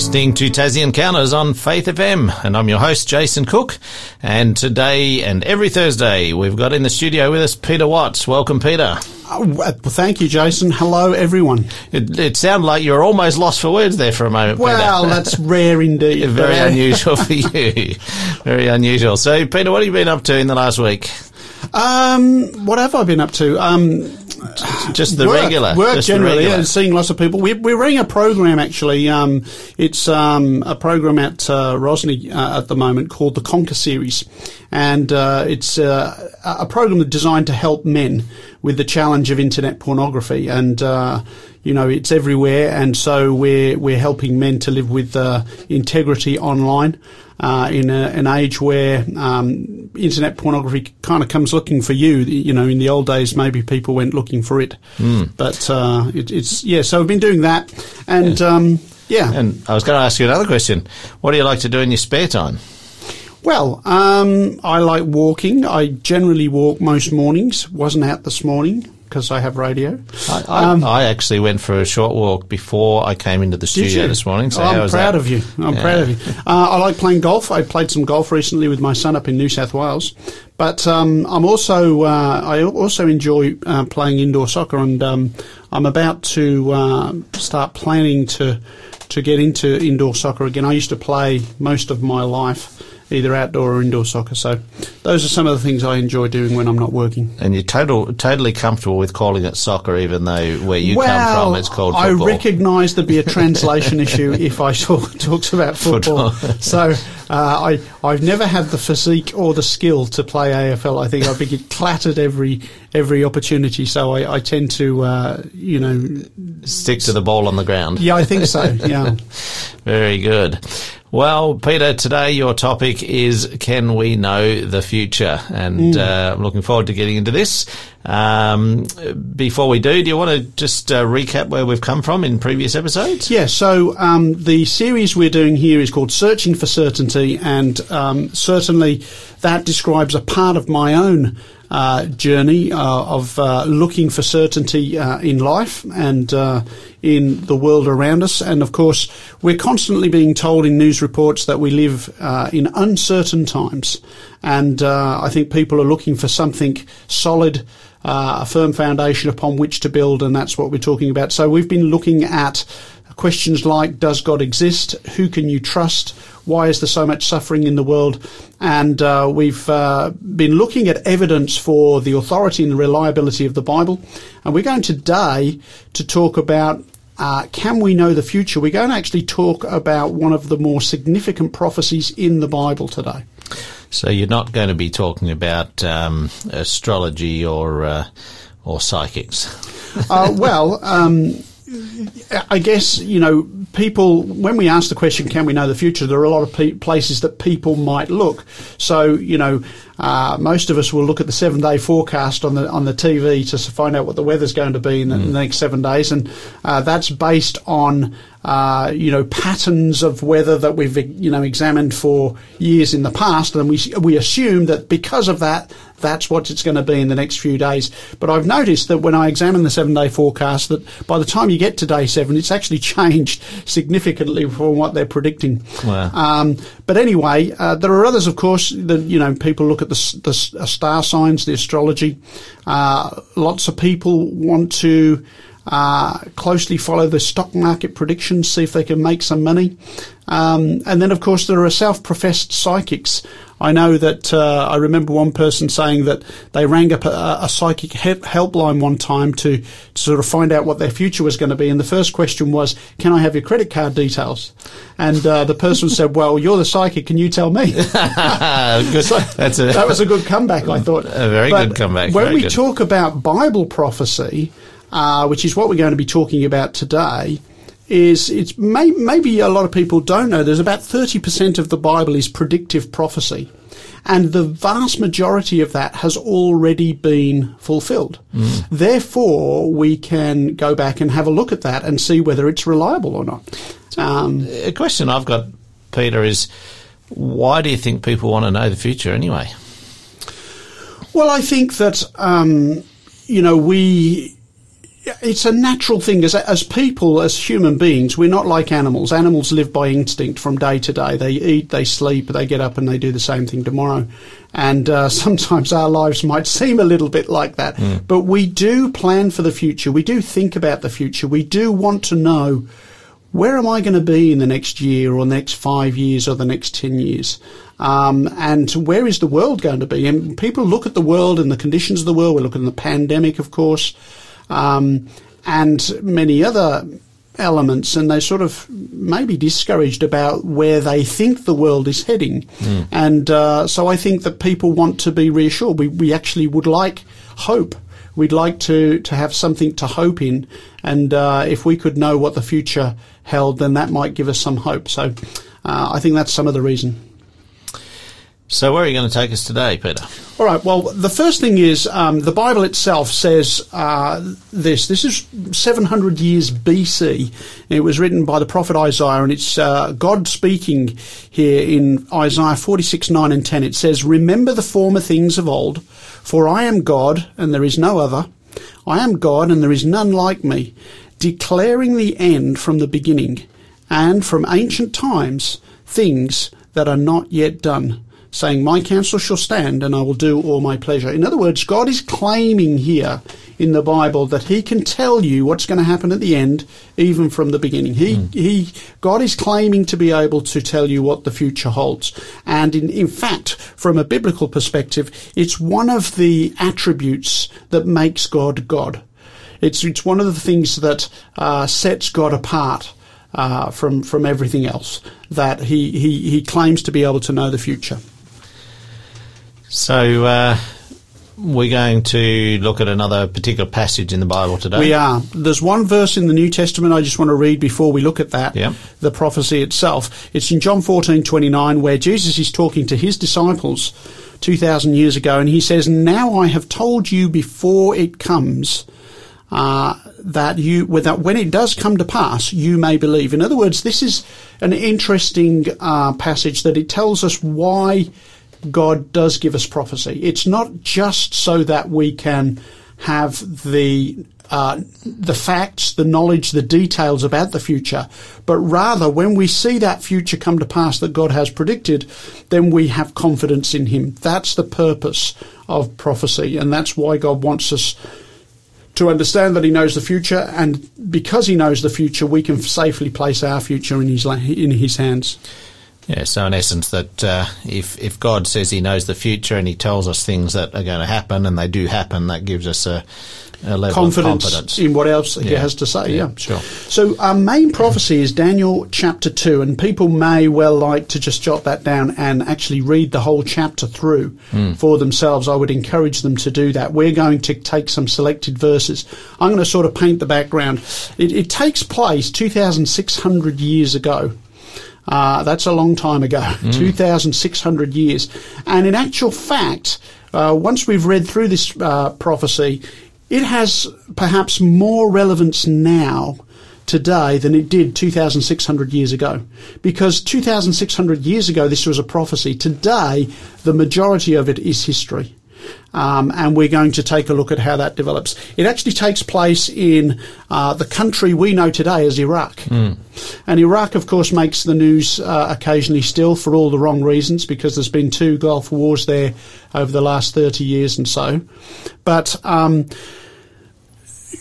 listening to Tassie Encounters on Faith FM, and I'm your host, Jason Cook. And today and every Thursday, we've got in the studio with us Peter Watts. Welcome, Peter. Uh, well, thank you, Jason. Hello, everyone. It, it sounded like you were almost lost for words there for a moment. Well, that's rare indeed. Very unusual for you. Very unusual. So, Peter, what have you been up to in the last week? Um, what have I been up to? Um, just the work, regular work just generally, regular. and seeing lots of people. We, we're running a program actually. Um, it's um, a program at uh, Rosny uh, at the moment called the Conquer Series, and uh, it's uh, a program designed to help men with the challenge of internet pornography and. You know, it's everywhere, and so we're we're helping men to live with uh, integrity online uh, in a, an age where um, internet pornography kind of comes looking for you. You know, in the old days, maybe people went looking for it, mm. but uh, it, it's yeah. So I've been doing that, and yeah. Um, yeah. And I was going to ask you another question. What do you like to do in your spare time? Well, um, I like walking. I generally walk most mornings. Wasn't out this morning because I have radio. I, I, um, I, actually went for a short walk before I came into the studio this morning. So oh, I'm proud that? of you. I'm yeah. proud of you. Uh, I like playing golf. I played some golf recently with my son up in New South Wales. But um, I'm also uh, I also enjoy uh, playing indoor soccer, and um, I'm about to uh, start planning to to get into indoor soccer again. I used to play most of my life either outdoor or indoor soccer. So those are some of the things I enjoy doing when I'm not working. And you're total, totally comfortable with calling it soccer, even though where you well, come from it's called football. I recognise there'd be a translation issue if I talk, talks about football. football. so uh, I, I've never had the physique or the skill to play AFL. I think I've been clattered every every opportunity. So I, I tend to, uh, you know, stick to the ball on the ground. Yeah, I think so. Yeah. Very good. Well, Peter, today your topic is Can We Know the Future? And mm. uh, I'm looking forward to getting into this. Um, before we do, do you want to just uh, recap where we've come from in previous episodes? Yeah, so um, the series we're doing here is called Searching for Certainty, and um, certainly that describes a part of my own uh, journey uh, of uh, looking for certainty uh, in life and in the world around us. And of course, we're constantly being told in news reports that we live in uncertain times. And I think people are looking for something solid. a firm foundation upon which to build, and that's what we're talking about. So, we've been looking at questions like Does God exist? Who can you trust? Why is there so much suffering in the world? And uh, we've uh, been looking at evidence for the authority and the reliability of the Bible. And we're going today to talk about uh, can we know the future? We're going to actually talk about one of the more significant prophecies in the Bible today. So you're not going to be talking about um, astrology or uh, or psychics. uh, well, um, I guess, you know, people, when we ask the question, can we know the future, there are a lot of pe- places that people might look. So, you know, uh, most of us will look at the seven day forecast on the on the TV to find out what the weather's going to be in the, mm. in the next seven days, and uh, that's based on uh, you know patterns of weather that we've you know examined for years in the past, and we we assume that because of that, that's what it's going to be in the next few days. But I've noticed that when I examine the seven day forecast, that by the time you get to day seven, it's actually changed significantly from what they're predicting. Wow. Um, but anyway, uh, there are others, of course. That you know, people look at the, the uh, star signs, the astrology. Uh, lots of people want to uh, closely follow the stock market predictions, see if they can make some money. Um, and then, of course, there are self-professed psychics. I know that uh, I remember one person saying that they rang up a, a psychic helpline one time to, to, sort of find out what their future was going to be. And the first question was, "Can I have your credit card details?" And uh, the person said, "Well, you're the psychic. Can you tell me?" so That's a, that was a good comeback, I thought. A very but good comeback. When very we good. talk about Bible prophecy, uh, which is what we're going to be talking about today is it's may, maybe a lot of people don't know there's about 30% of the Bible is predictive prophecy. And the vast majority of that has already been fulfilled. Mm. Therefore, we can go back and have a look at that and see whether it's reliable or not. Um, a question I've got, Peter, is why do you think people want to know the future anyway? Well, I think that, um, you know, we it's a natural thing as as people as human beings we're not like animals animals live by instinct from day to day they eat they sleep they get up and they do the same thing tomorrow and uh, sometimes our lives might seem a little bit like that mm. but we do plan for the future we do think about the future we do want to know where am I going to be in the next year or the next five years or the next 10 years? Um, and where is the world going to be? And people look at the world and the conditions of the world. We're looking at the pandemic, of course um, and many other elements, and they sort of maybe discouraged about where they think the world is heading. Mm. And uh, so I think that people want to be reassured. We, we actually would like hope. We'd like to, to have something to hope in, and uh, if we could know what the future held, then that might give us some hope. So uh, I think that's some of the reason. So, where are you going to take us today, Peter? All right. Well, the first thing is um, the Bible itself says uh, this. This is 700 years BC. It was written by the prophet Isaiah, and it's uh, God speaking here in Isaiah 46, 9 and 10. It says, Remember the former things of old, for I am God, and there is no other. I am God, and there is none like me, declaring the end from the beginning, and from ancient times things that are not yet done saying, My counsel shall stand and I will do all my pleasure. In other words, God is claiming here in the Bible that He can tell you what's going to happen at the end, even from the beginning. He, mm. he, God is claiming to be able to tell you what the future holds. And in, in fact, from a biblical perspective, it's one of the attributes that makes God God. It's, it's one of the things that uh, sets God apart uh, from from everything else. That he, he he claims to be able to know the future. So uh, we're going to look at another particular passage in the Bible today. We are. There's one verse in the New Testament I just want to read before we look at that. Yep. The prophecy itself. It's in John 14:29 where Jesus is talking to his disciples 2,000 years ago, and he says, Now I have told you before it comes. Uh, that you, that when it does come to pass, you may believe. In other words, this is an interesting uh, passage that it tells us why God does give us prophecy. It's not just so that we can have the uh, the facts, the knowledge, the details about the future, but rather when we see that future come to pass that God has predicted, then we have confidence in Him. That's the purpose of prophecy, and that's why God wants us to understand that He knows the future, and because He knows the future, we can safely place our future in His in His hands. Yeah, so in essence, that uh, if if God says He knows the future and He tells us things that are going to happen and they do happen, that gives us a, a level confidence, of confidence in what else yeah. He has to say. Yeah, yeah, sure. So our main prophecy is Daniel chapter two, and people may well like to just jot that down and actually read the whole chapter through mm. for themselves. I would encourage them to do that. We're going to take some selected verses. I'm going to sort of paint the background. It, it takes place 2,600 years ago. Uh, that's a long time ago, mm. 2,600 years. And in actual fact, uh, once we've read through this uh, prophecy, it has perhaps more relevance now today than it did 2,600 years ago. Because 2,600 years ago, this was a prophecy. Today, the majority of it is history. Um, and we're going to take a look at how that develops. It actually takes place in uh, the country we know today as Iraq. Mm. And Iraq, of course, makes the news uh, occasionally still for all the wrong reasons because there's been two Gulf Wars there over the last 30 years and so. But um,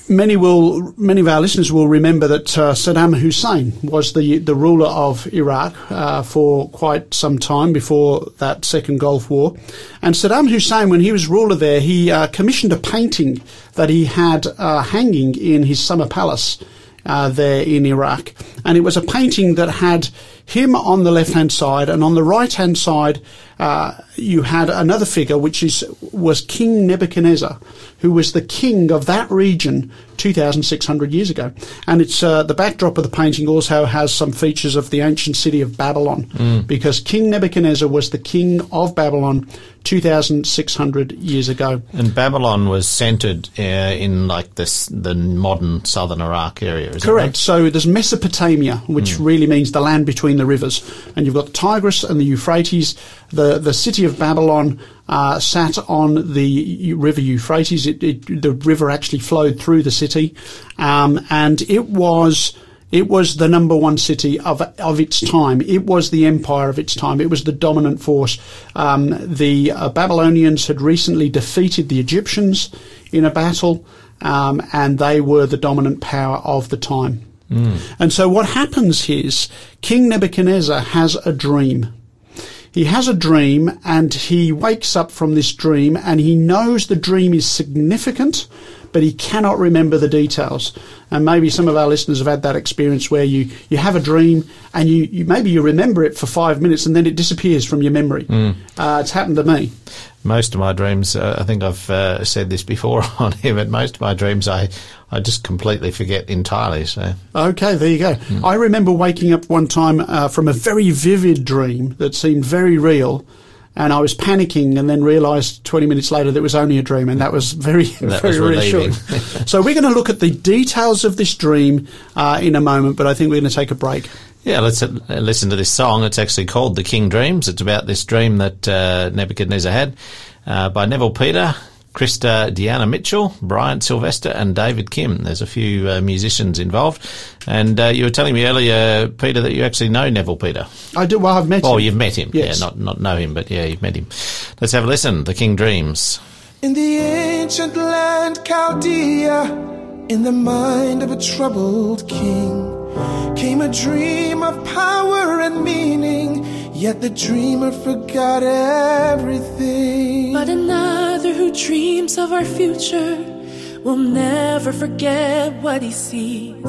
many will, many of our listeners will remember that uh, Saddam Hussein was the the ruler of Iraq uh, for quite some time before that second Gulf War, and Saddam Hussein, when he was ruler there, he uh, commissioned a painting that he had uh, hanging in his summer palace. Uh, there in Iraq, and it was a painting that had him on the left hand side, and on the right hand side, uh, you had another figure, which is was King Nebuchadnezzar, who was the king of that region 2,600 years ago. And it's uh, the backdrop of the painting also has some features of the ancient city of Babylon, mm. because King Nebuchadnezzar was the king of Babylon 2,600 years ago. And Babylon was centered uh, in like this the modern southern Iraq area. Correct. Right? So there's Mesopotamia, which mm. really means the land between the rivers. And you've got the Tigris and the Euphrates. The, the city of Babylon uh, sat on the river Euphrates. It, it, the river actually flowed through the city. Um, and it was it was the number one city of of its time. It was the empire of its time. It was the dominant force. Um, the uh, Babylonians had recently defeated the Egyptians in a battle, um, and they were the dominant power of the time. Mm. And so, what happens is King Nebuchadnezzar has a dream. He has a dream, and he wakes up from this dream, and he knows the dream is significant but he cannot remember the details. And maybe some of our listeners have had that experience where you, you have a dream and you, you maybe you remember it for five minutes and then it disappears from your memory. Mm. Uh, it's happened to me. Most of my dreams, uh, I think I've uh, said this before on here, but most of my dreams I, I just completely forget entirely. So okay, there you go. Mm. I remember waking up one time uh, from a very vivid dream that seemed very real and I was panicking and then realised 20 minutes later that it was only a dream and that was very, that very was reassuring. so we're going to look at the details of this dream uh, in a moment, but I think we're going to take a break. Yeah, let's uh, listen to this song. It's actually called The King Dreams. It's about this dream that uh, Nebuchadnezzar had uh, by Neville Peter. Krista Deanna Mitchell, Brian Sylvester, and David Kim. There's a few uh, musicians involved. And uh, you were telling me earlier, Peter, that you actually know Neville Peter. I do. Well, I've met oh, him. you've met him. Yes. Yeah, not, not know him, but yeah, you've met him. Let's have a listen. The King Dreams. In the ancient land Chaldea, in the mind of a troubled king, came a dream of power and meaning Yet the dreamer forgot everything. But another who dreams of our future will never forget what he sees.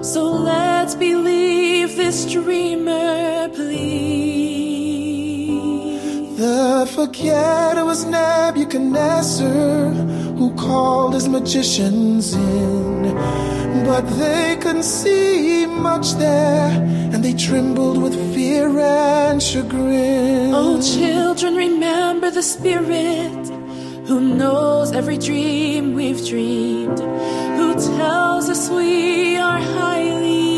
So let's believe this dreamer, please. The forgetter was Nebuchadnezzar, who called his magicians in. But they couldn't see much there, and they trembled with fear and chagrin. Oh, children, remember the Spirit who knows every dream we've dreamed, who tells us we are highly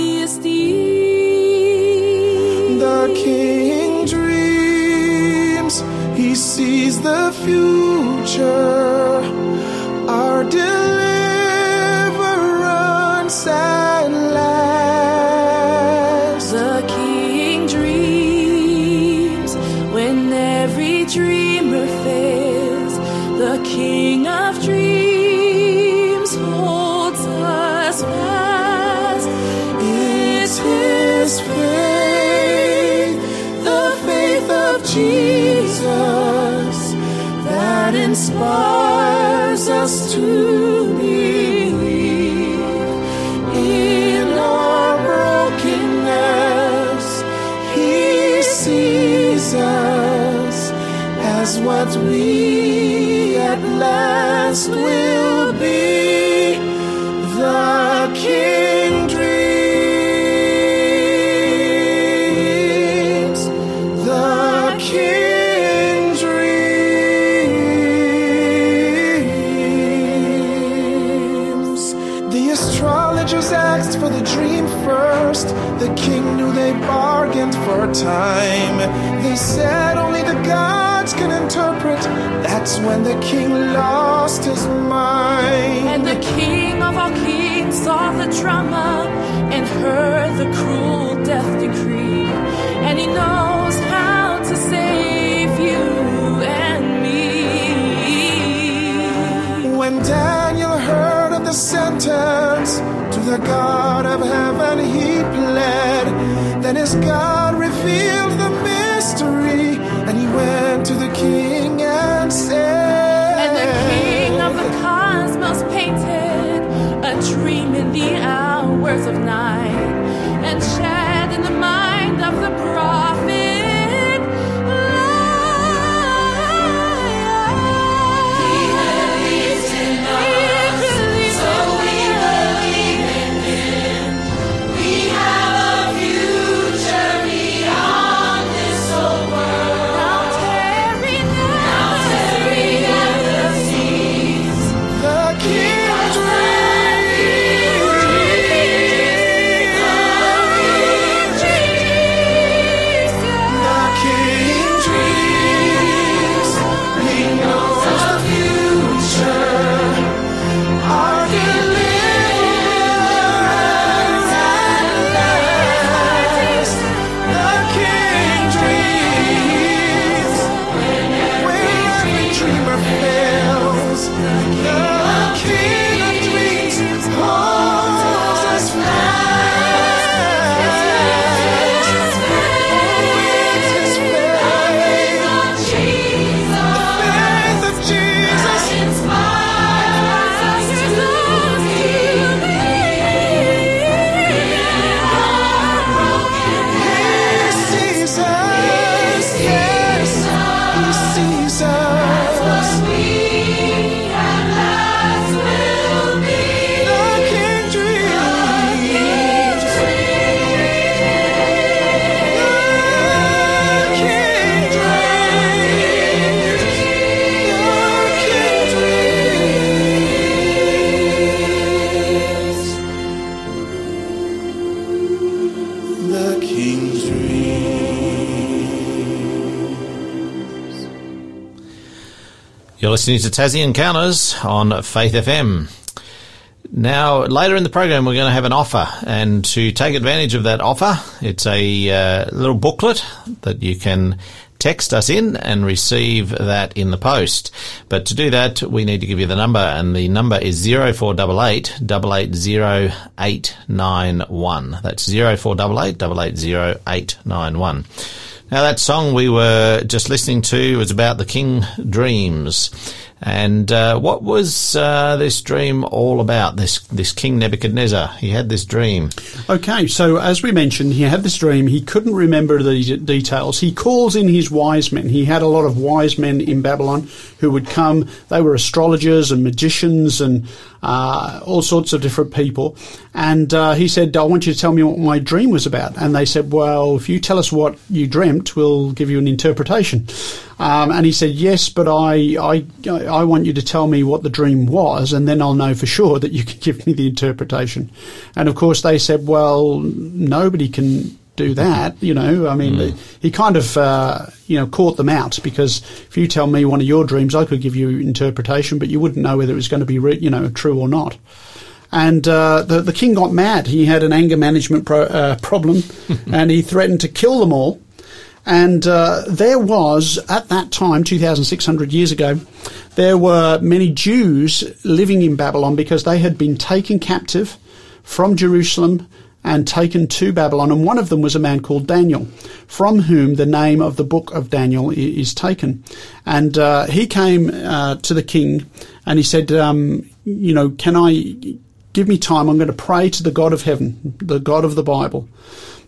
the future. King and said, And the King of the cosmos painted a dream in the hours of night and shed in the mind of the prophet. You're listening to Tassie Encounters on Faith FM. Now, later in the program, we're going to have an offer, and to take advantage of that offer, it's a uh, little booklet that you can text us in and receive that in the post. But to do that, we need to give you the number, and the number is 0488 880891. That's 0488 880891. Now, that song we were just listening to was about the King Dreams. And uh, what was uh, this dream all about? This this King Nebuchadnezzar. He had this dream. Okay, so as we mentioned, he had this dream. He couldn't remember the details. He calls in his wise men. He had a lot of wise men in Babylon who would come. They were astrologers and magicians and uh, all sorts of different people. And uh, he said, I want you to tell me what my dream was about. And they said, Well, if you tell us what you dreamt, we'll give you an interpretation. Um, and he said, Yes, but I, I, I want you to tell me what the dream was, and then I'll know for sure that you can give me the interpretation. And of course, they said, Well, nobody can do that. You know, I mean, mm. he kind of, uh, you know, caught them out because if you tell me one of your dreams, I could give you interpretation, but you wouldn't know whether it was going to be, re- you know, true or not. And uh, the the king got mad. He had an anger management pro- uh, problem, and he threatened to kill them all. And uh, there was at that time, two thousand six hundred years ago, there were many Jews living in Babylon because they had been taken captive from Jerusalem and taken to Babylon, and one of them was a man called Daniel, from whom the name of the book of Daniel is taken. And uh, he came uh, to the king and he said, um, You know, can I give me time? I'm going to pray to the God of heaven, the God of the Bible.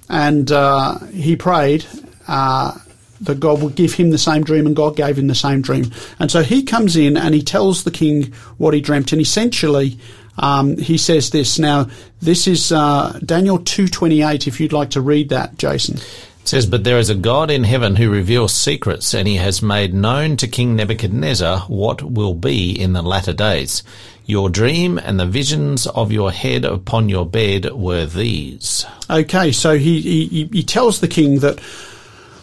And uh, he prayed uh, that God would give him the same dream, and God gave him the same dream. And so he comes in and he tells the king what he dreamt, and essentially um, he says this. Now, this is uh, Daniel 2.28, if you'd like to read that, Jason. It says, But there is a God in heaven who reveals secrets, and he has made known to King Nebuchadnezzar what will be in the latter days. Your dream and the visions of your head upon your bed were these. Okay, so he, he, he tells the king that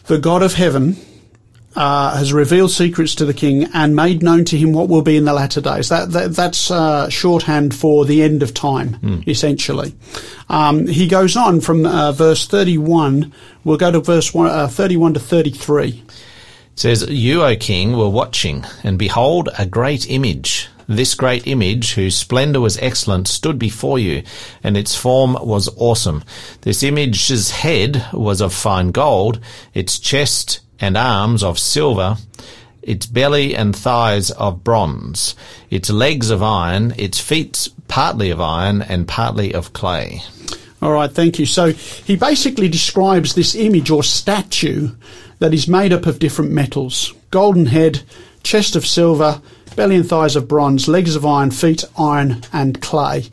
the God of heaven uh, has revealed secrets to the king and made known to him what will be in the latter days. That, that that's uh, shorthand for the end of time, mm. essentially. Um, he goes on from uh, verse thirty-one. We'll go to verse one, uh, thirty-one to thirty-three. It says, "You, O king, were watching, and behold, a great image." This great image, whose splendor was excellent, stood before you, and its form was awesome. This image's head was of fine gold, its chest and arms of silver, its belly and thighs of bronze, its legs of iron, its feet partly of iron and partly of clay. All right, thank you. So he basically describes this image or statue that is made up of different metals golden head, chest of silver, belly and thighs of bronze, legs of iron, feet iron and clay.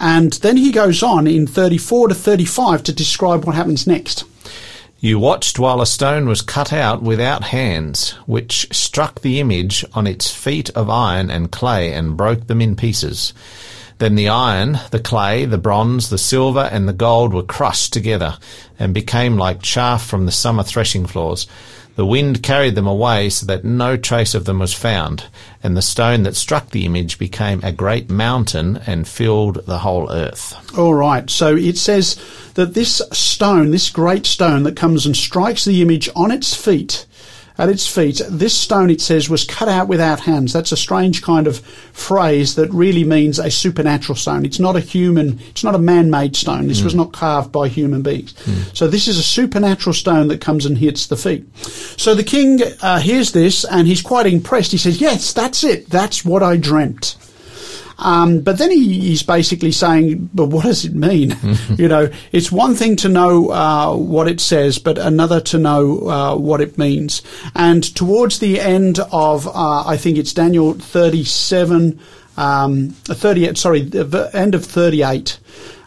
And then he goes on in 34 to 35 to describe what happens next. You watched while a stone was cut out without hands, which struck the image on its feet of iron and clay and broke them in pieces. Then the iron, the clay, the bronze, the silver, and the gold were crushed together and became like chaff from the summer threshing floors. The wind carried them away so that no trace of them was found, and the stone that struck the image became a great mountain and filled the whole earth. All right, so it says that this stone, this great stone that comes and strikes the image on its feet, at its feet. This stone, it says, was cut out without hands. That's a strange kind of phrase that really means a supernatural stone. It's not a human, it's not a man-made stone. This mm. was not carved by human beings. Mm. So this is a supernatural stone that comes and hits the feet. So the king uh, hears this and he's quite impressed. He says, yes, that's it. That's what I dreamt. Um, but then he, he's basically saying, but what does it mean? you know, it's one thing to know uh, what it says, but another to know uh, what it means. And towards the end of, uh, I think it's Daniel 37, um, 38, sorry, the end of 38,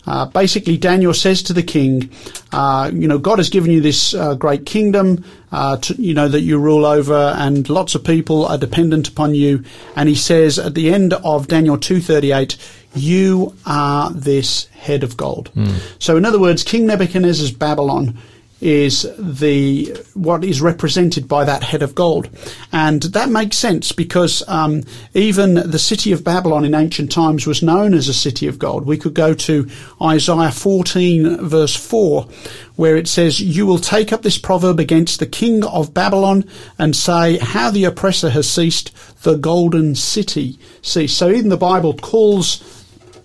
uh, basically, Daniel says to the king, uh, you know, God has given you this uh, great kingdom, uh, to, you know, that you rule over, and lots of people are dependent upon you. And he says at the end of Daniel 2.38, you are this head of gold. Mm. So in other words, King Nebuchadnezzar's Babylon is the what is represented by that head of gold, and that makes sense because um, even the city of Babylon in ancient times was known as a city of gold. We could go to Isaiah 14 verse 4, where it says, "You will take up this proverb against the king of Babylon and say, How the oppressor has ceased, the golden city ceased." So even the Bible calls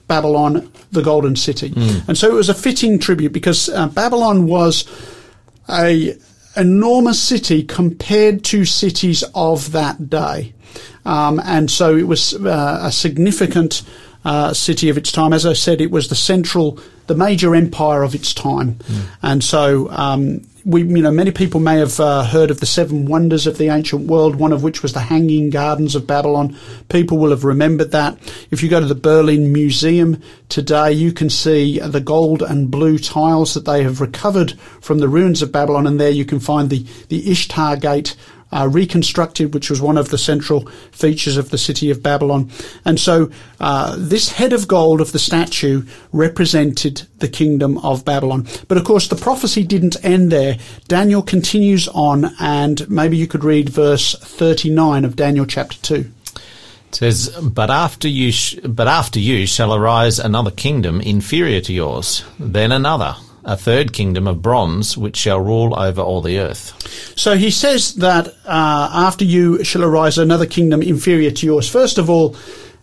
Babylon the golden city, and so it was a fitting tribute because uh, Babylon was a enormous city compared to cities of that day. Um, and so it was uh, a significant uh, city of its time. As I said, it was the central, the major empire of its time. And so um, we, you know, many people may have uh, heard of the seven wonders of the ancient world, one of which was the Hanging Gardens of Babylon. People will have remembered that. If you go to the Berlin Museum today, you can see the gold and blue tiles that they have recovered from the ruins of Babylon, and there you can find the, the Ishtar Gate uh, reconstructed, which was one of the central features of the city of Babylon. And so uh, this head of gold of the statue represented the kingdom of Babylon. But of course, the prophecy didn't end there. Daniel continues on, and maybe you could read verse 39 of Daniel chapter 2. It says, "But after you, sh- but after you shall arise another kingdom inferior to yours, then another, a third kingdom of bronze, which shall rule over all the earth." So he says that uh, after you shall arise another kingdom inferior to yours. First of all,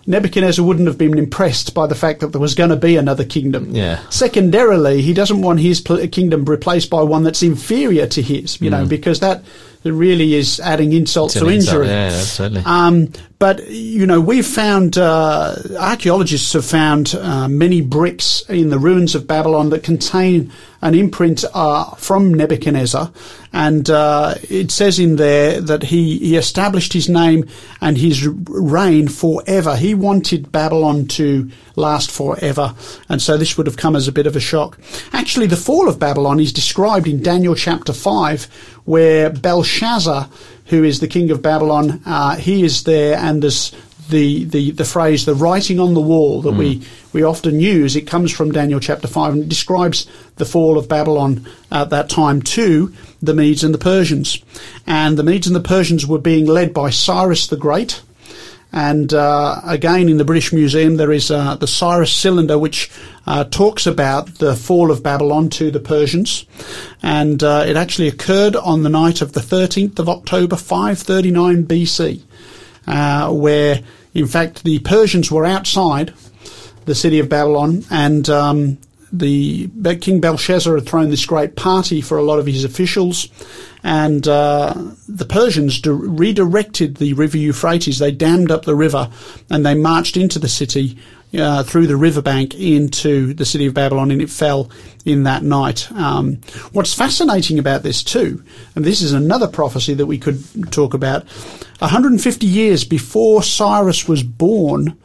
Nebuchadnezzar wouldn't have been impressed by the fact that there was going to be another kingdom. Yeah. Secondarily, he doesn't want his pl- kingdom replaced by one that's inferior to his, you know, because that really is adding insult to an insult, injury. Yeah, certainly. Um, but you know, we've found uh, archaeologists have found uh, many bricks in the ruins of Babylon that contain an imprint uh, from Nebuchadnezzar, and uh, it says in there that he he established his name and his reign forever. He wanted Babylon to last forever, and so this would have come as a bit of a shock. Actually, the fall of Babylon is described in Daniel chapter five, where Belshazzar who is the king of Babylon. Uh, he is there, and there's the, the, the phrase, the writing on the wall that we, we often use. It comes from Daniel chapter 5 and it describes the fall of Babylon at that time to the Medes and the Persians. And the Medes and the Persians were being led by Cyrus the Great. And uh, again, in the British Museum, there is uh, the Cyrus cylinder, which uh, talks about the fall of Babylon to the Persians. And uh, it actually occurred on the night of the 13th of October, 539 BC, uh, where, in fact, the Persians were outside the city of Babylon, and um, the King Belshazzar had thrown this great party for a lot of his officials, and uh, the Persians di- redirected the river Euphrates. They dammed up the river, and they marched into the city uh, through the riverbank into the city of Babylon, and it fell in that night. Um, what's fascinating about this too, and this is another prophecy that we could talk about, 150 years before Cyrus was born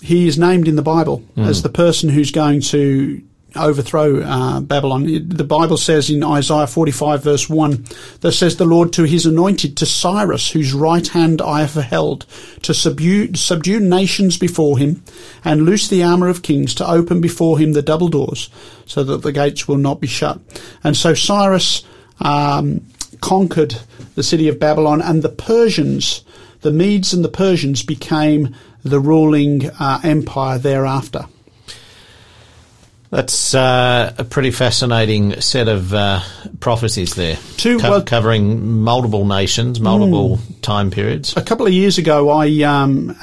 he is named in the Bible as the person who's going to overthrow uh, Babylon. The Bible says in Isaiah 45 verse 1, that says the Lord to his anointed, to Cyrus, whose right hand I have held, to subdue, subdue nations before him, and loose the armour of kings, to open before him the double doors, so that the gates will not be shut. And so Cyrus um, conquered the city of Babylon, and the Persians, the Medes and the Persians became the ruling uh, empire thereafter. That's uh, a pretty fascinating set of uh, prophecies there, Two- Co- well- covering multiple nations, multiple time periods. A couple of years ago, I um,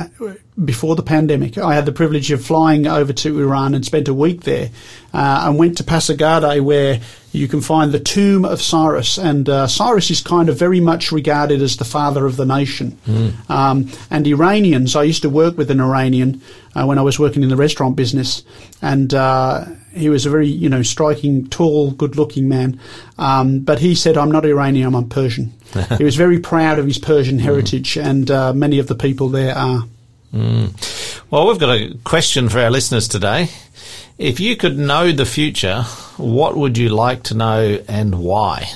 before the pandemic, I had the privilege of flying over to Iran and spent a week there, uh, and went to Pasargadae, where you can find the tomb of Cyrus, and uh, Cyrus is kind of very much regarded as the father of the nation. Um, and Iranians, I used to work with an Iranian uh, when I was working in the restaurant business, and uh, he was a very you know striking, tall, good-looking man. Um, but he said, "I'm not Iranian, I'm Persian." he was very proud of his Persian heritage, and uh, many of the people there are. Well, we've got a question for our listeners today. If you could know the future, what would you like to know and why?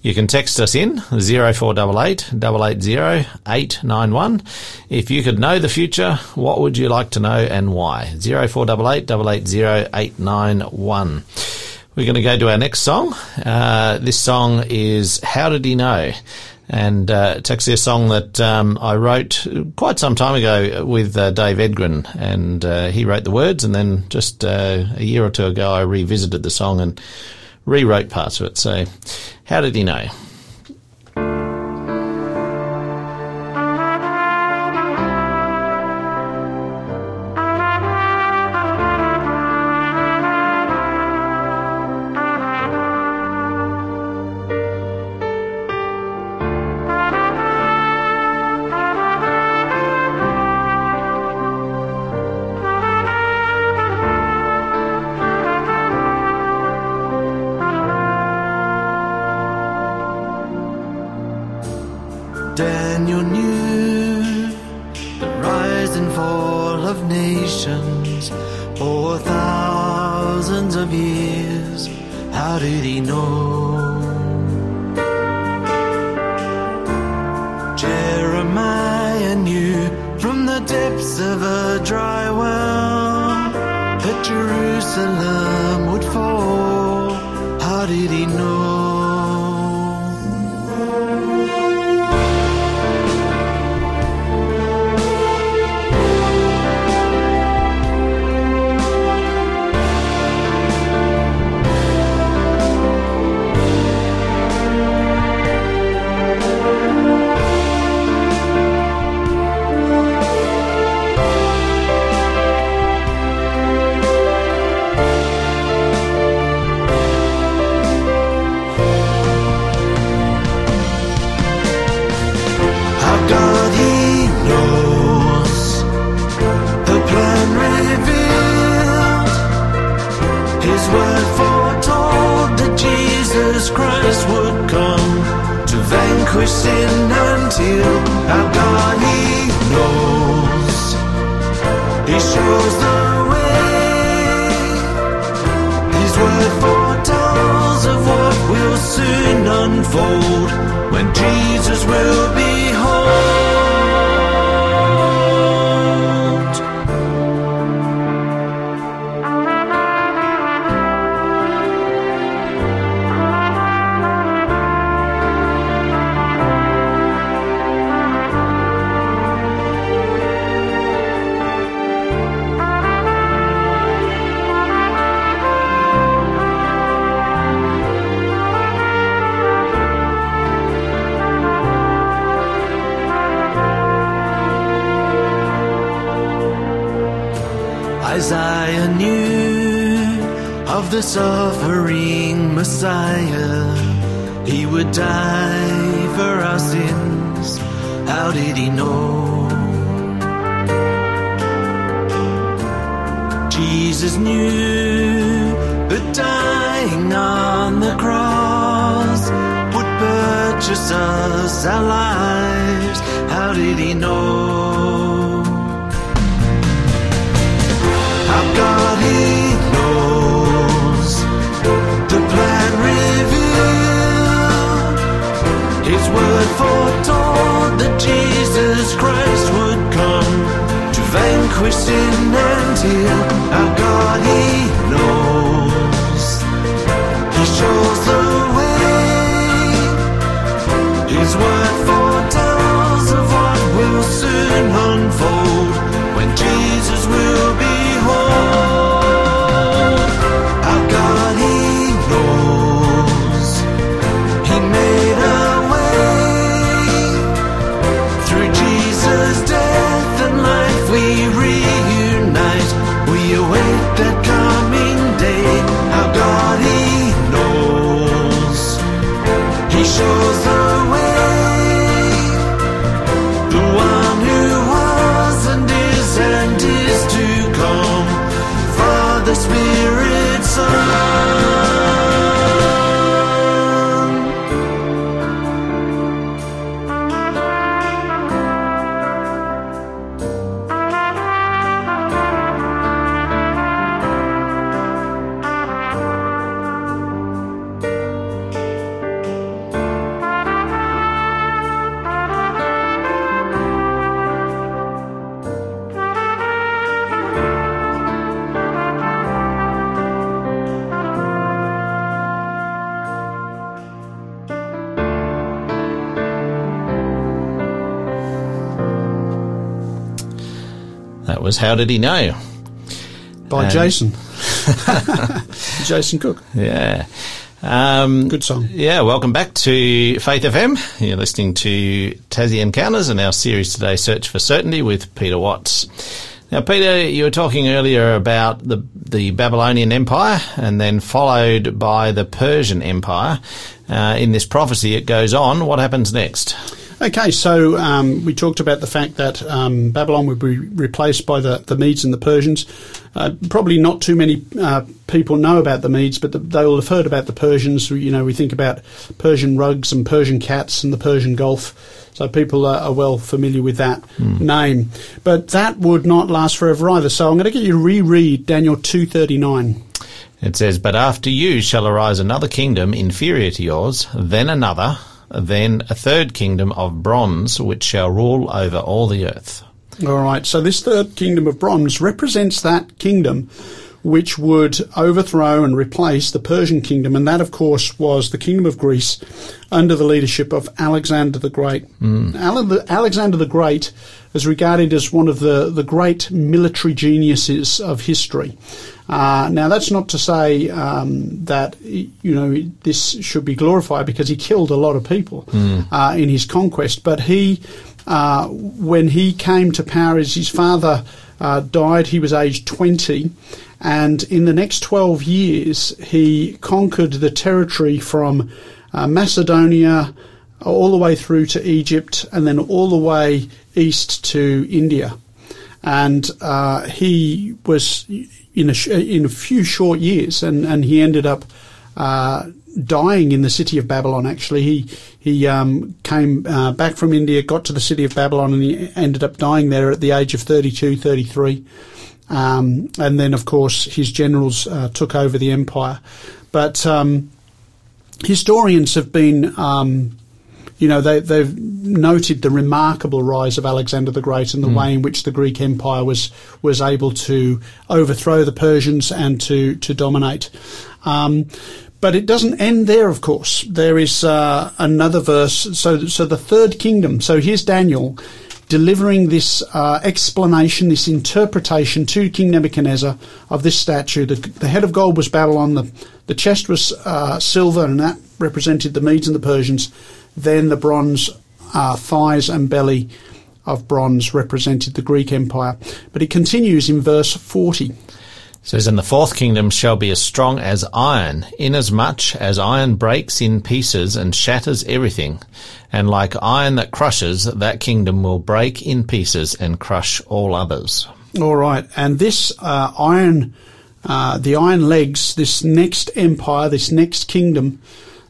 You can text us in 0488 891. If you could know the future, what would you like to know and why? 0488 891. We're going to go to our next song. Uh, this song is How Did He Know? And uh, it's actually a song that um, I wrote quite some time ago with uh, Dave Edgren, and uh, he wrote the words. And then just uh, a year or two ago, I revisited the song and rewrote parts of it. So, how did he know? Jesus will was How Did He Know? By And- Jason. Jason Cook. Yeah. Um, Good song. Yeah, welcome back to Faith FM. You're listening to Tassie Encounters and our series today, Search for Certainty with Peter Watts. Now, Peter, you were talking earlier about the the Babylonian Empire, and then followed by the Persian Empire. Uh, in this prophecy, it goes on. What happens next? Okay, so um, we talked about the fact that um, Babylon would be replaced by the, the Medes and the Persians. Uh, probably not too many uh, people know about the Medes, but the, they will have heard about the Persians. You know, we think about Persian rugs and Persian cats and the Persian Gulf. So people are, are well familiar with that name. But that would not last forever either. So I'm going to get you to reread Daniel 239. It says, But after you shall arise another kingdom inferior to yours, then another, then a third kingdom of bronze, which shall rule over all the earth. All right. So this third kingdom of bronze represents that kingdom which would overthrow and replace the Persian kingdom, and that, of course, was the kingdom of Greece under the leadership of Alexander the Great. Ale- Alexander the Great is regarded as one of the, the great military geniuses of history. Uh, now, that's not to say um, that you know this should be glorified because he killed a lot of people uh, in his conquest, but he uh, when he came to power as his father uh, died, he was aged 20. And in the next 12 years, he conquered the territory from uh, Macedonia all the way through to Egypt and then all the way east to India. And uh, he was in a, sh- in a few short years, and, and he ended up uh, dying in the city of Babylon. Actually, he he um, came uh, back from India, got to the city of Babylon, and he ended up dying there at the age of 32, 33. Um, and then, of course, his generals uh, took over the empire. But um, historians have been, um, you know, they, they've noted the remarkable rise of Alexander the Great and the way in which the Greek Empire was was able to overthrow the Persians and to to dominate. Um, but it doesn't end there, of course. There is uh, another verse. So, so the third kingdom. So here's Daniel delivering this uh, explanation, this interpretation to King Nebuchadnezzar of this statue. The, the head of gold was Babylon, the, the chest was uh, silver, and that represented the Medes and the Persians. Then the bronze uh, thighs and belly of bronze represented the Greek Empire. But it continues in verse 40. Says, And the fourth kingdom shall be as strong as iron, inasmuch as iron breaks in pieces and shatters everything. And like iron that crushes, that kingdom will break in pieces and crush all others. All right, and this uh, iron, uh, the iron legs, this next empire, this next kingdom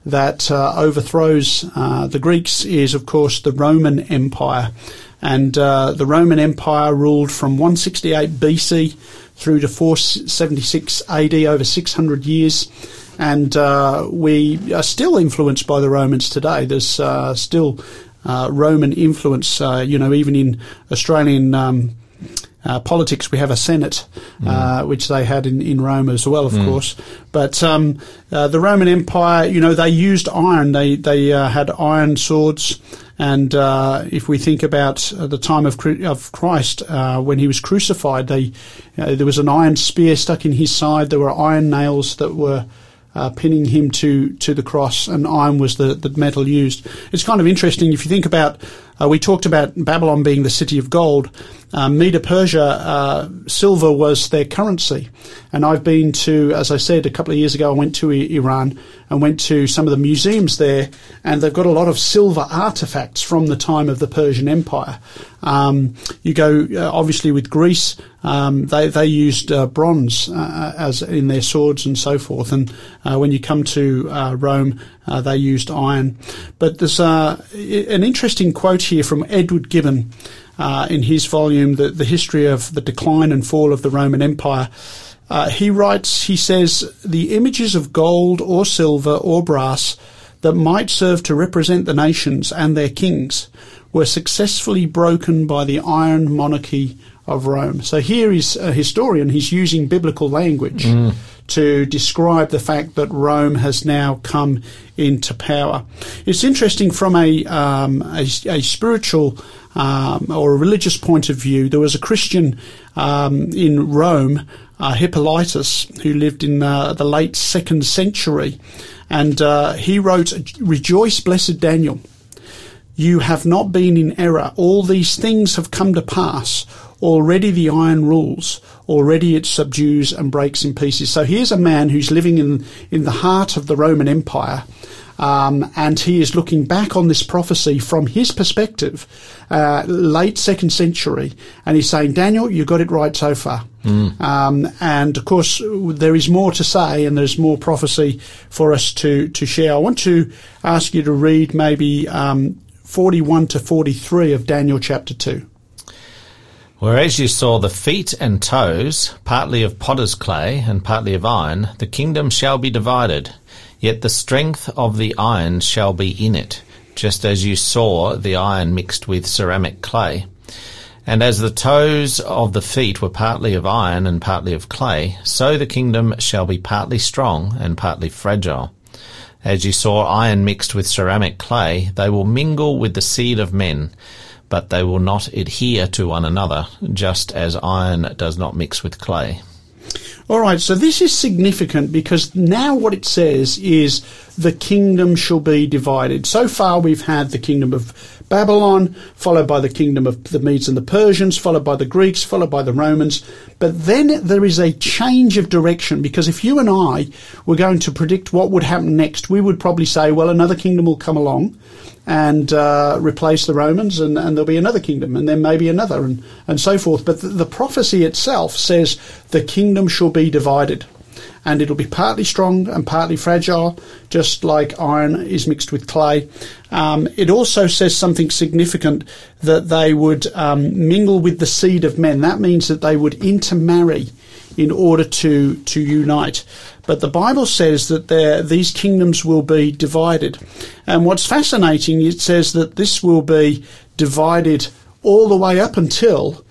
that uh, overthrows uh, the Greeks is, of course, the Roman Empire, and uh, the Roman Empire ruled from 168 BC through to 476 AD, over 600 years. And uh, we are still influenced by the Romans today. There's uh, still uh, Roman influence, uh, you know, even in Australian um, uh, politics, we have a Senate, uh, which they had in, in Rome as well, of course. But um, uh, the Roman Empire, you know, they used iron. They they uh, had iron swords, and uh, if we think about uh, the time of of Christ uh, when he was crucified, they uh, there was an iron spear stuck in his side. There were iron nails that were uh, pinning him to, to the cross, and iron was the, the metal used. It's kind of interesting if you think about. Uh, we talked about Babylon being the city of gold. Um, Medo Persia, uh, silver was their currency. And I've been to, as I said a couple of years ago, I went to I- Iran and went to some of the museums there, and they've got a lot of silver artifacts from the time of the Persian Empire. Um, you go uh, obviously with Greece, um, they they used uh, bronze uh, as in their swords and so forth, and uh, when you come to uh, Rome, uh, they used iron. But there's uh, an interesting quote here from Edward Gibbon uh, in his volume, the, the History of the Decline and Fall of the Roman Empire. Uh, he writes, he says, the images of gold or silver or brass that might serve to represent the nations and their kings were successfully broken by the iron monarchy of Rome. So here is a historian, he's using biblical language to describe the fact that Rome has now come into power. It's interesting from a, um, a, a spiritual um, or a religious point of view. There was a Christian um, in Rome, uh, Hippolytus, who lived in uh, the late second century, and uh, he wrote, "Rejoice, blessed Daniel." You have not been in error. All these things have come to pass. Already the iron rules. Already it subdues and breaks in pieces. So here's a man who's living in, in the heart of the Roman Empire. Um, and he is looking back on this prophecy from his perspective, uh, late second century, and he's saying, Daniel, you got it right so far. Um, and of course, there is more to say, and there's more prophecy for us to to share. I want to ask you to read maybe um, 41 to 43 of Daniel chapter 2. Whereas you saw the feet and toes, partly of potter's clay and partly of iron, the kingdom shall be divided. Yet the strength of the iron shall be in it, just as you saw the iron mixed with ceramic clay. And as the toes of the feet were partly of iron and partly of clay, so the kingdom shall be partly strong and partly fragile. As you saw iron mixed with ceramic clay, they will mingle with the seed of men, but they will not adhere to one another, just as iron does not mix with clay. All right, so this is significant because now what it says is the kingdom shall be divided. So far, we've had the kingdom of Babylon, followed by the kingdom of the Medes and the Persians, followed by the Greeks, followed by the Romans. But then there is a change of direction because if you and I were going to predict what would happen next, we would probably say, well, another kingdom will come along and uh, replace the Romans, and, and there'll be another kingdom, and then maybe another, and, and so forth. But the, the prophecy itself says the kingdom shall be divided. And it'll be partly strong and partly fragile, just like iron is mixed with clay. Um, it also says something significant that they would um, mingle with the seed of men. That means that they would intermarry in order to, to unite. But the Bible says that there, these kingdoms will be divided. And what's fascinating, it says that this will be divided all the way up until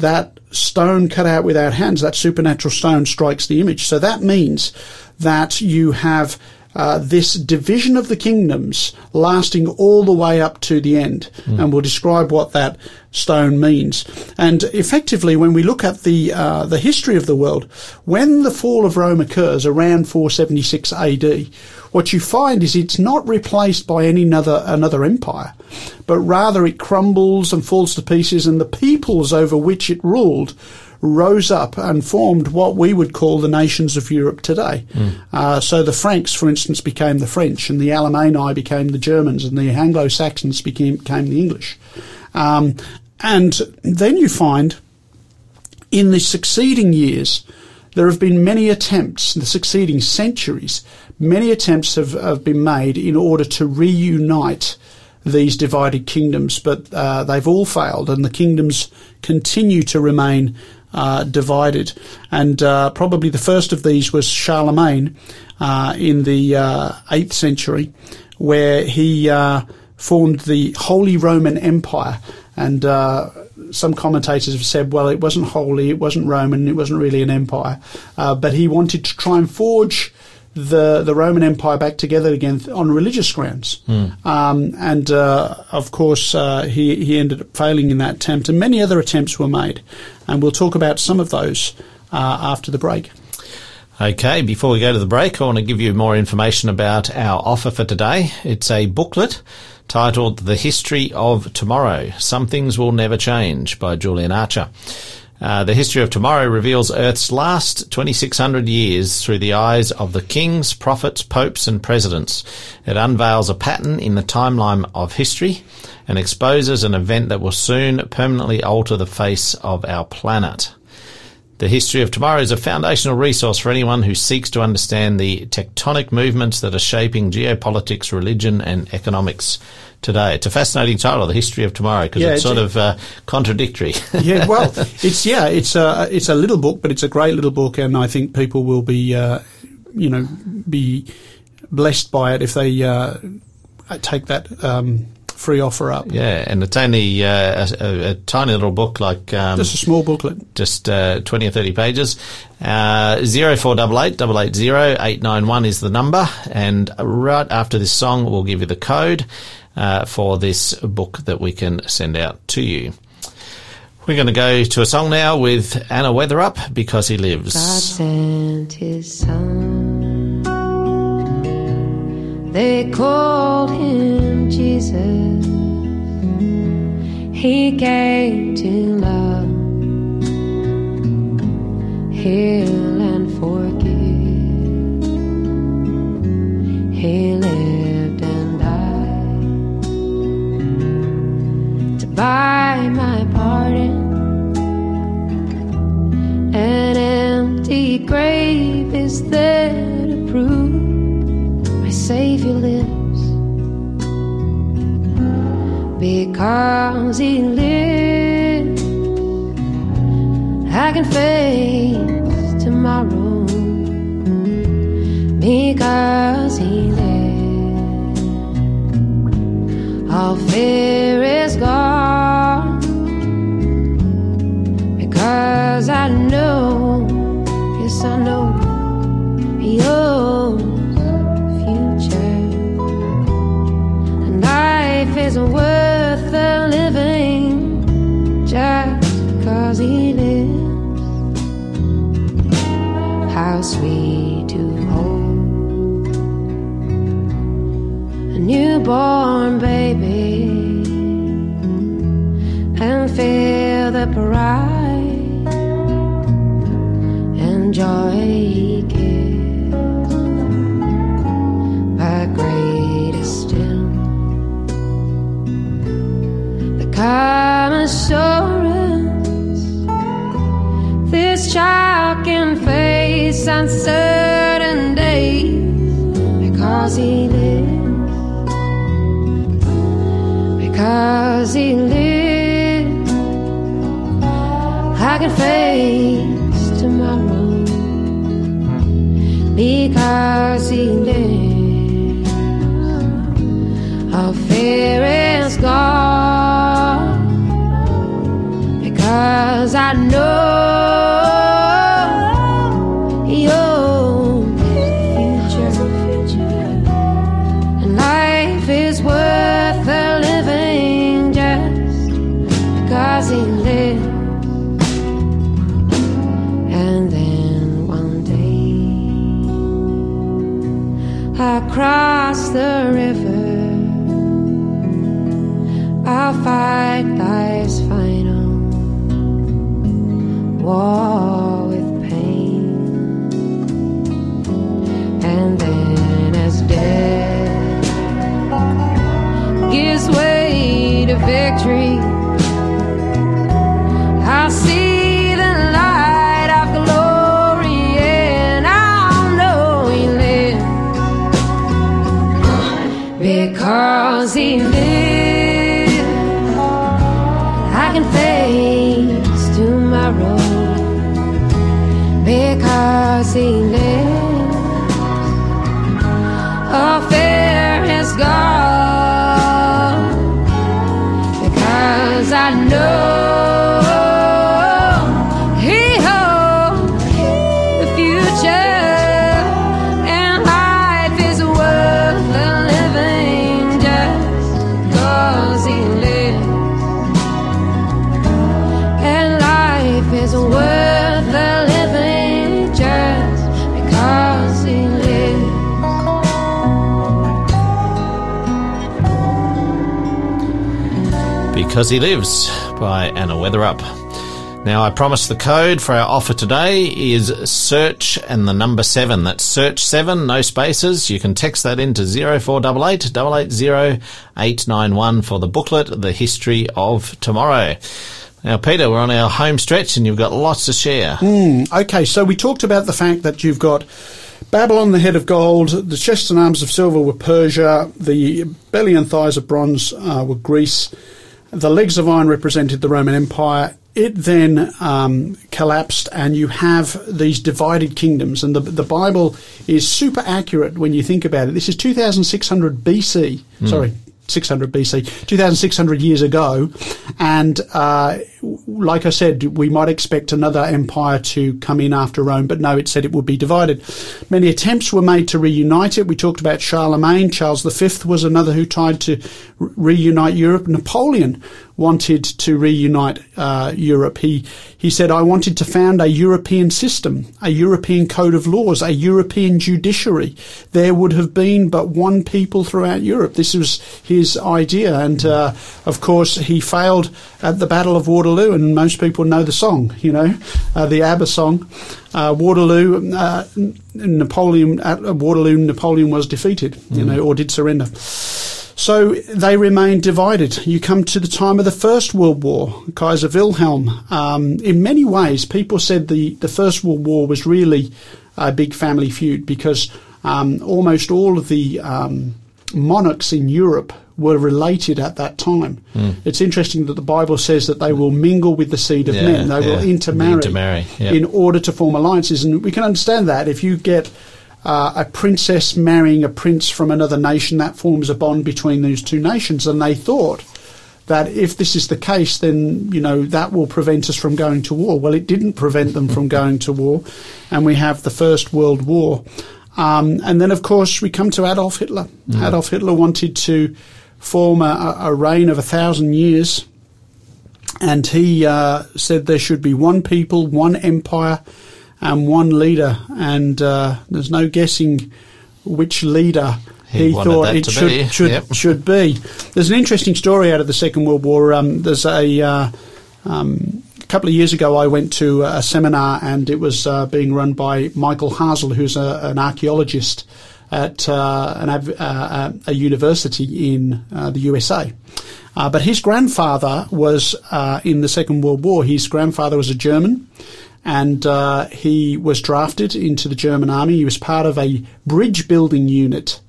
that stone cut out without hands, that supernatural stone strikes the image. So that means that you have uh, this division of the kingdoms lasting all the way up to the end. And we'll describe what that stone means. And effectively, when we look at the, uh, the history of the world, when the fall of Rome occurs around 476 AD, what you find is it's not replaced by any another, another empire, but rather it crumbles and falls to pieces and the peoples over which it ruled rose up and formed what we would call the nations of Europe today. Uh, so the Franks, for instance, became the French, and the Alemanni became the Germans, and the Anglo Saxons became, became the English. Um, and then you find in the succeeding years, there have been many attempts, in the succeeding centuries, many attempts have, have been made in order to reunite these divided kingdoms, but uh, they've all failed, and the kingdoms continue to remain uh, divided. And uh, probably the first of these was Charlemagne uh, in the uh, 8th century, where he uh, formed the Holy Roman Empire. And uh, some commentators have said, well, it wasn't holy, it wasn't Roman, it wasn't really an empire. Uh, but he wanted to try and forge the the Roman Empire back together again on religious grounds. Um, and uh, of course, uh, he he ended up failing in that attempt, and many other attempts were made. And we'll talk about some of those uh, after the break. Okay, before we go to the break, I want to give you more information about our offer for today. It's a booklet titled The History of Tomorrow Some Things Will Never Change by Julian Archer. Uh, the history of tomorrow reveals Earth's last 2600 years through the eyes of the kings, prophets, popes, and presidents. It unveils a pattern in the timeline of history and exposes an event that will soon permanently alter the face of our planet. The History of Tomorrow is a foundational resource for anyone who seeks to understand the tectonic movements that are shaping geopolitics, religion, and economics today. It's a fascinating title, The History of Tomorrow, because Yeah, it's sort it's- of uh, contradictory. yeah, well, it's yeah, it's a it's a little book, but it's a great little book, and I think people will be, uh, you know, be blessed by it if they uh, take that um, free offer up. Yeah, and it's only uh, a, a, a tiny little book, like um, Just a small booklet. just uh, 20 or 30 pages. Uh, 0488 880 891 is the number. And right after this song, we'll give you the code uh, for this book that we can send out to you. We're going to go to a song now with Anna Weatherup because he lives. God sent his son. They called him Jesus. He came to love, heal, and forgive. He lived and died to buy my pardon. An empty grave is there Savior lives. Because He lives, I can face tomorrow. Because He lives, all fear is gone because I know, yes, I know He owns feel the pride and joy he gives. But greatest still, the calm assurance this child can face uncertain days because he face tomorrow because he lives. All fear is gone because I know tomorrow because He lives. Because He Lives by Anna Weatherup. Now, I promise the code for our offer today is search and the number seven. That's search seven, no spaces. You can text that into 0488 880 891 for the booklet, The History of Tomorrow. Now, Peter, we're on our home stretch and you've got lots to share. Okay, so we talked about the fact that you've got Babylon, the head of gold, the chests and arms of silver were Persia, the belly and thighs of bronze uh, were Greece, the legs of iron represented the Roman Empire. It then um, collapsed, and you have these divided kingdoms. And the, the Bible is super accurate when you think about it. This is 2600 BC, sorry, 2600 BC, 2600 years ago. And, uh, like I said, we might expect another empire to come in after Rome, but no, it said it would be divided. Many attempts were made to reunite it. We talked about Charlemagne. Charles V was another who tried to re- reunite Europe. Napoleon wanted to reunite uh, Europe. He he said, "I wanted to found a European system, a European code of laws, a European judiciary. There would have been but one people throughout Europe." This was his idea, and uh, of course he failed at the Battle of Waterloo. And most people know the song, you know, uh, the ABBA song. Uh, Waterloo, uh, Napoleon at Waterloo, Napoleon was defeated, you know, or did surrender. So they remained divided. You come to the time of the First World War, Kaiser Wilhelm. Um, in many ways, people said the, the First World War was really a big family feud because um, almost all of the um, monarchs in Europe were related at that time. It's interesting that the Bible says that they will mingle with the seed of Yeah, men. They will intermarry, Intermarry, yeah. in order to form alliances. And we can understand that if you get uh, a princess marrying a prince from another nation, that forms a bond between those two nations. And they thought that if this is the case, then you know that will prevent us from going to war. Well, it didn't prevent them from going to war, and we have the First World War. Um, and then, of course, we come to Adolf Hitler. Adolf Hitler wanted to form a, a a reign of a thousand years, and he uh, said there should be one people, one empire, and one leader. And uh, there's no guessing which leader He he, thought it should be, should yep. should be. There's an interesting story out of the Second World War. Um, there's a uh, um, a couple of years ago, I went to a seminar and it was uh, being run by Michael Hasel, who's a, an archaeologist at uh, an, uh, a university in uh, the USA. Uh, but his grandfather was uh, in the Second World War. His grandfather was a German, and uh, he was drafted into the German army. He was part of a bridge building unit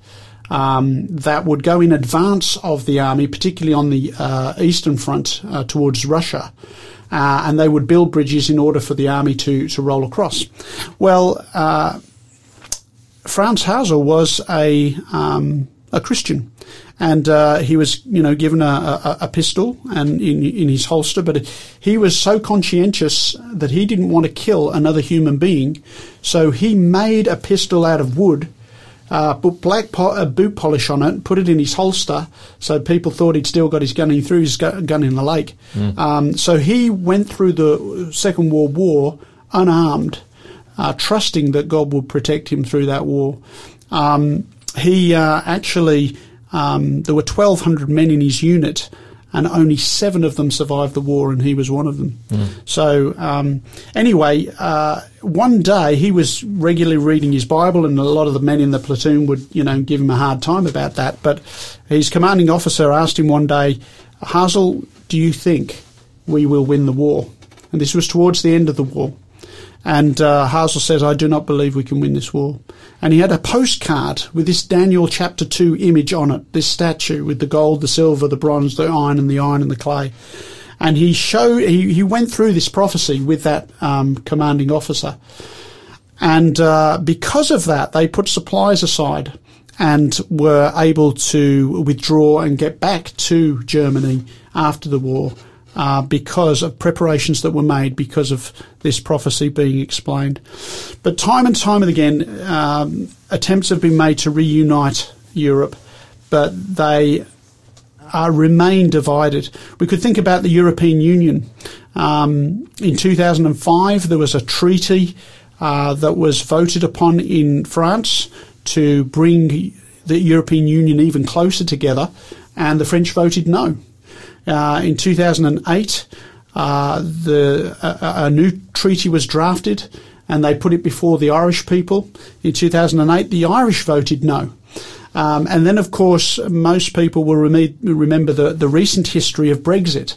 um, that would go in advance of the army, particularly on the uh, eastern front uh, towards Russia. Uh, and they would build bridges in order for the army to, to roll across. Well, uh, Franz Hasel was a um, a Christian, and uh, he was you know given a, a, a pistol and in in his holster, but he was so conscientious that he didn't want to kill another human being, so he made a pistol out of wood. Uh, put black po- uh, boot polish on it, put it in his holster, so people thought he'd still got his gun. He threw his gu- gun in the lake. Um, so he went through the Second World War unarmed, uh, trusting that God would protect him through that war. Um, he uh, actually, um, there were 1,200 men in his unit, and only seven of them survived the war, and he was one of them. So, um, anyway, uh, one day he was regularly reading his Bible, and a lot of the men in the platoon would, you know, give him a hard time about that. But his commanding officer asked him one day, Hasel, do you think we will win the war? And this was towards the end of the war. And uh, Hasel says, I do not believe we can win this war. And he had a postcard with this Daniel chapter 2 image on it, this statue with the gold, the silver, the bronze, the iron, and the iron and the clay. And he showed, he, he went through this prophecy with that um, commanding officer. And uh, because of that, they put supplies aside and were able to withdraw and get back to Germany after the war uh, because of preparations that were made because of this prophecy being explained. But time and time and again, um, attempts have been made to reunite Europe, but they uh, remain divided. We could think about the European Union. Um, in 2005, there was a treaty uh, that was voted upon in France to bring the European Union even closer together, and the French voted no. Uh, in 2008, uh, the a, a new treaty was drafted, and they put it before the Irish people. In 2008, the Irish voted no. Um, and then, of course, most people will reme- remember the, the recent history of Brexit.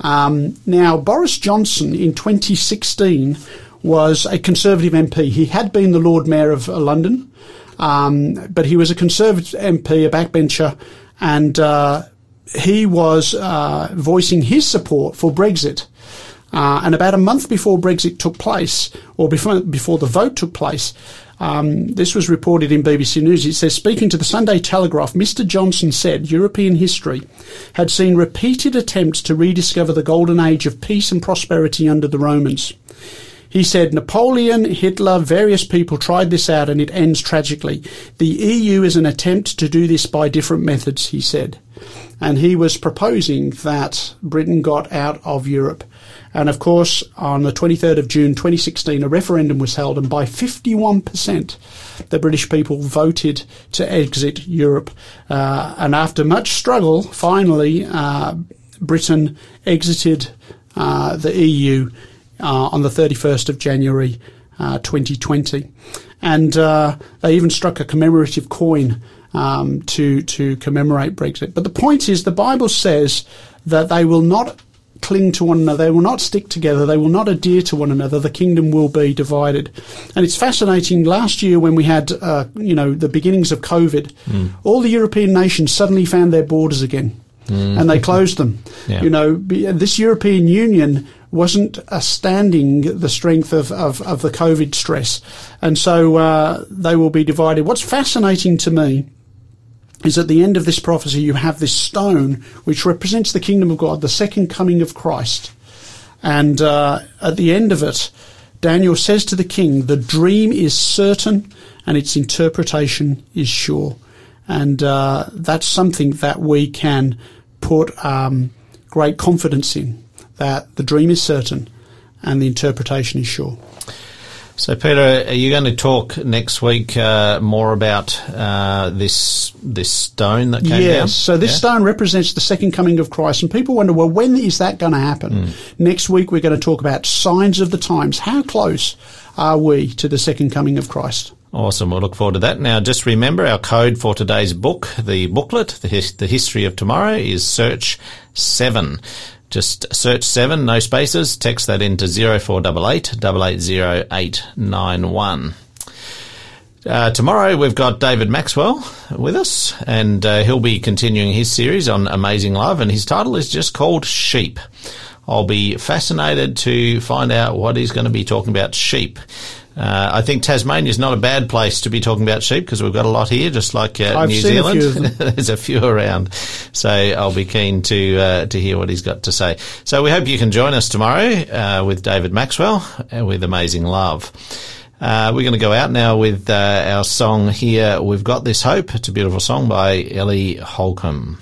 Um, now, Boris Johnson in 2016 was a Conservative MP. He had been the Lord Mayor of uh, London, um, but he was a Conservative MP, a backbencher, and uh, he was uh, voicing his support for Brexit. Uh, and about a month before Brexit took place, or before, before the vote took place, Um, this was reported in BBC News. It says, speaking to the Sunday Telegraph, Mr. Johnson said European history had seen repeated attempts to rediscover the golden age of peace and prosperity under the Romans. He said Napoleon, Hitler, various people tried this out and it ends tragically. The EU is an attempt to do this by different methods, he said. And he was proposing that Britain got out of Europe. And of course, on the 23rd of June 2016, a referendum was held, and by 51%, the British people voted to exit Europe. Uh, and after much struggle, finally, uh, Britain exited uh, the EU uh, on the 31st of January uh, 2020. And uh, they even struck a commemorative coin um, to, to commemorate Brexit. But the point is, the Bible says that they will not cling to one another. They will not stick together. They will not adhere to one another. The kingdom will be divided. And it's fascinating. Last year, when we had, uh, you know, the beginnings of COVID, all the European nations suddenly found their borders again. And they closed them. Yeah. You know, this European Union wasn't uh, standing the strength of, of, of the COVID stress. And so uh, they will be divided. What's fascinating to me is at the end of this prophecy, you have this stone which represents the kingdom of God, the second coming of Christ. And uh, at the end of it, Daniel says to the king, The dream is certain and its interpretation is sure. And uh, that's something that we can put um, great confidence in that the dream is certain and the interpretation is sure. So, Peter, are you going to talk next week uh, more about uh, this this stone that came down? Yes. So this Yeah? stone represents the second coming of Christ, and people wonder, well, when is that going to happen? Hmm. Next week we're going to talk about signs of the times. How close are we to the second coming of Christ? Awesome. We'll look forward to that. Now, just remember our code for today's book, the booklet, the, his, the history of tomorrow, is search seven. Just search seven, no spaces. Text that into zero four double eight double eight zero eight nine one. Uh, tomorrow we've got David Maxwell with us, and uh, he'll be continuing his series on amazing love, and his title is just called Sheep. I'll be fascinated to find out what he's going to be talking about sheep. Uh, I think Tasmania is not a bad place to be talking about sheep because we've got a lot here, just like uh, New a Zealand. them. There's a few around, so I'll be keen to uh, to hear what he's got to say. So we hope you can join us tomorrow uh, with David Maxwell uh, with Amazing Love. Uh, we're going to go out now with uh, our song here. We've got this hope. It's a beautiful song by Ellie Holcomb.